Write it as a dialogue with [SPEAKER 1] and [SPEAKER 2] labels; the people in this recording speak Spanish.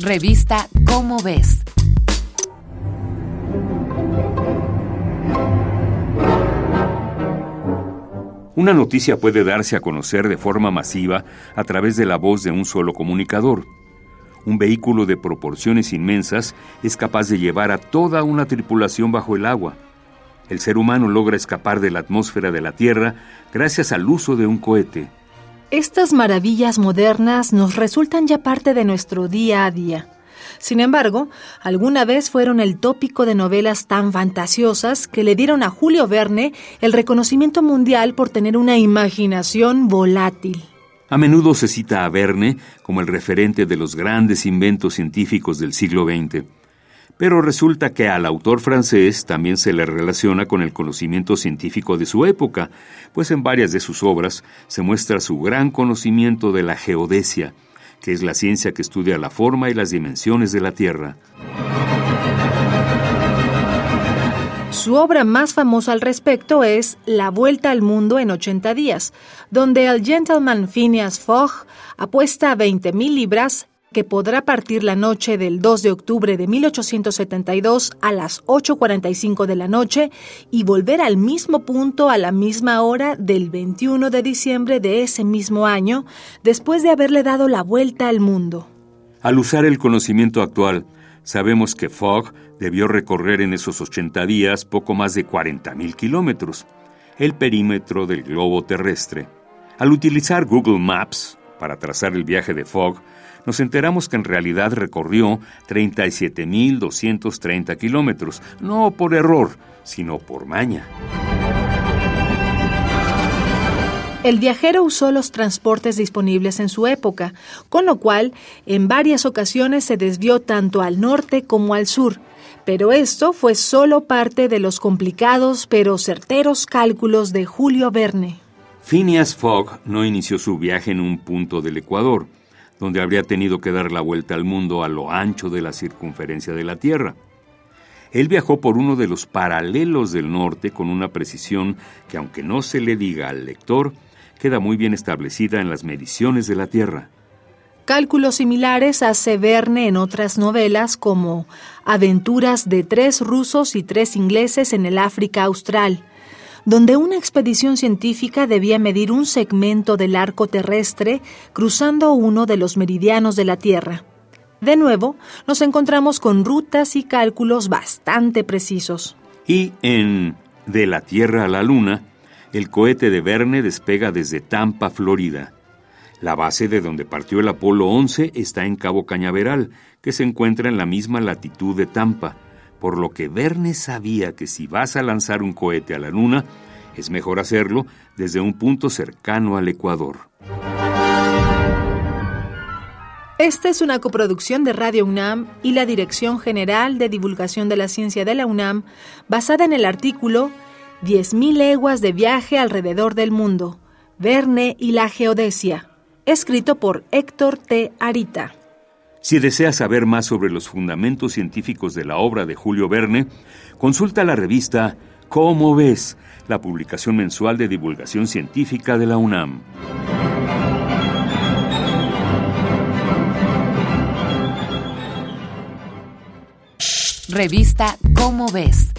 [SPEAKER 1] Revista Cómo ves.
[SPEAKER 2] Una noticia puede darse a conocer de forma masiva a través de la voz de un solo comunicador. Un vehículo de proporciones inmensas es capaz de llevar a toda una tripulación bajo el agua. El ser humano logra escapar de la atmósfera de la Tierra gracias al uso de un cohete.
[SPEAKER 3] Estas maravillas modernas nos resultan ya parte de nuestro día a día. Sin embargo, alguna vez fueron el tópico de novelas tan fantasiosas que le dieron a Julio Verne el reconocimiento mundial por tener una imaginación volátil.
[SPEAKER 2] A menudo se cita a Verne como el referente de los grandes inventos científicos del siglo XX. Pero resulta que al autor francés también se le relaciona con el conocimiento científico de su época, pues en varias de sus obras se muestra su gran conocimiento de la geodesia, que es la ciencia que estudia la forma y las dimensiones de la Tierra.
[SPEAKER 3] Su obra más famosa al respecto es La Vuelta al Mundo en 80 días, donde el gentleman Phineas Fogg apuesta 20.000 libras que podrá partir la noche del 2 de octubre de 1872 a las 8.45 de la noche y volver al mismo punto a la misma hora del 21 de diciembre de ese mismo año, después de haberle dado la vuelta al mundo.
[SPEAKER 2] Al usar el conocimiento actual, sabemos que Fogg debió recorrer en esos 80 días poco más de 40.000 kilómetros, el perímetro del globo terrestre. Al utilizar Google Maps para trazar el viaje de Fogg, nos enteramos que en realidad recorrió 37.230 kilómetros, no por error, sino por maña.
[SPEAKER 3] El viajero usó los transportes disponibles en su época, con lo cual en varias ocasiones se desvió tanto al norte como al sur, pero esto fue solo parte de los complicados pero certeros cálculos de Julio Verne.
[SPEAKER 2] Phineas Fogg no inició su viaje en un punto del Ecuador, donde habría tenido que dar la vuelta al mundo a lo ancho de la circunferencia de la Tierra. Él viajó por uno de los paralelos del norte con una precisión que, aunque no se le diga al lector, queda muy bien establecida en las mediciones de la Tierra.
[SPEAKER 3] Cálculos similares hace Verne en otras novelas como Aventuras de tres rusos y tres ingleses en el África Austral, donde una expedición científica debía medir un segmento del arco terrestre cruzando uno de los meridianos de la Tierra. De nuevo, nos encontramos con rutas y cálculos bastante precisos.
[SPEAKER 2] Y en De la Tierra a la Luna, el cohete de Verne despega desde Tampa, Florida. La base de donde partió el Apolo 11 está en Cabo Cañaveral, que se encuentra en la misma latitud de Tampa, por lo que Verne sabía que si vas a lanzar un cohete a la Luna, es mejor hacerlo desde un punto cercano al Ecuador.
[SPEAKER 3] Esta es una coproducción de Radio UNAM y la Dirección General de Divulgación de la Ciencia de la UNAM, basada en el artículo 10.000 leguas de viaje alrededor del mundo, Verne y la geodesia, escrito por Héctor T. Arita.
[SPEAKER 2] Si deseas saber más sobre los fundamentos científicos de la obra de Julio Verne, consulta la revista Cómo ves, la publicación mensual de divulgación científica de la UNAM.
[SPEAKER 1] Revista Cómo ves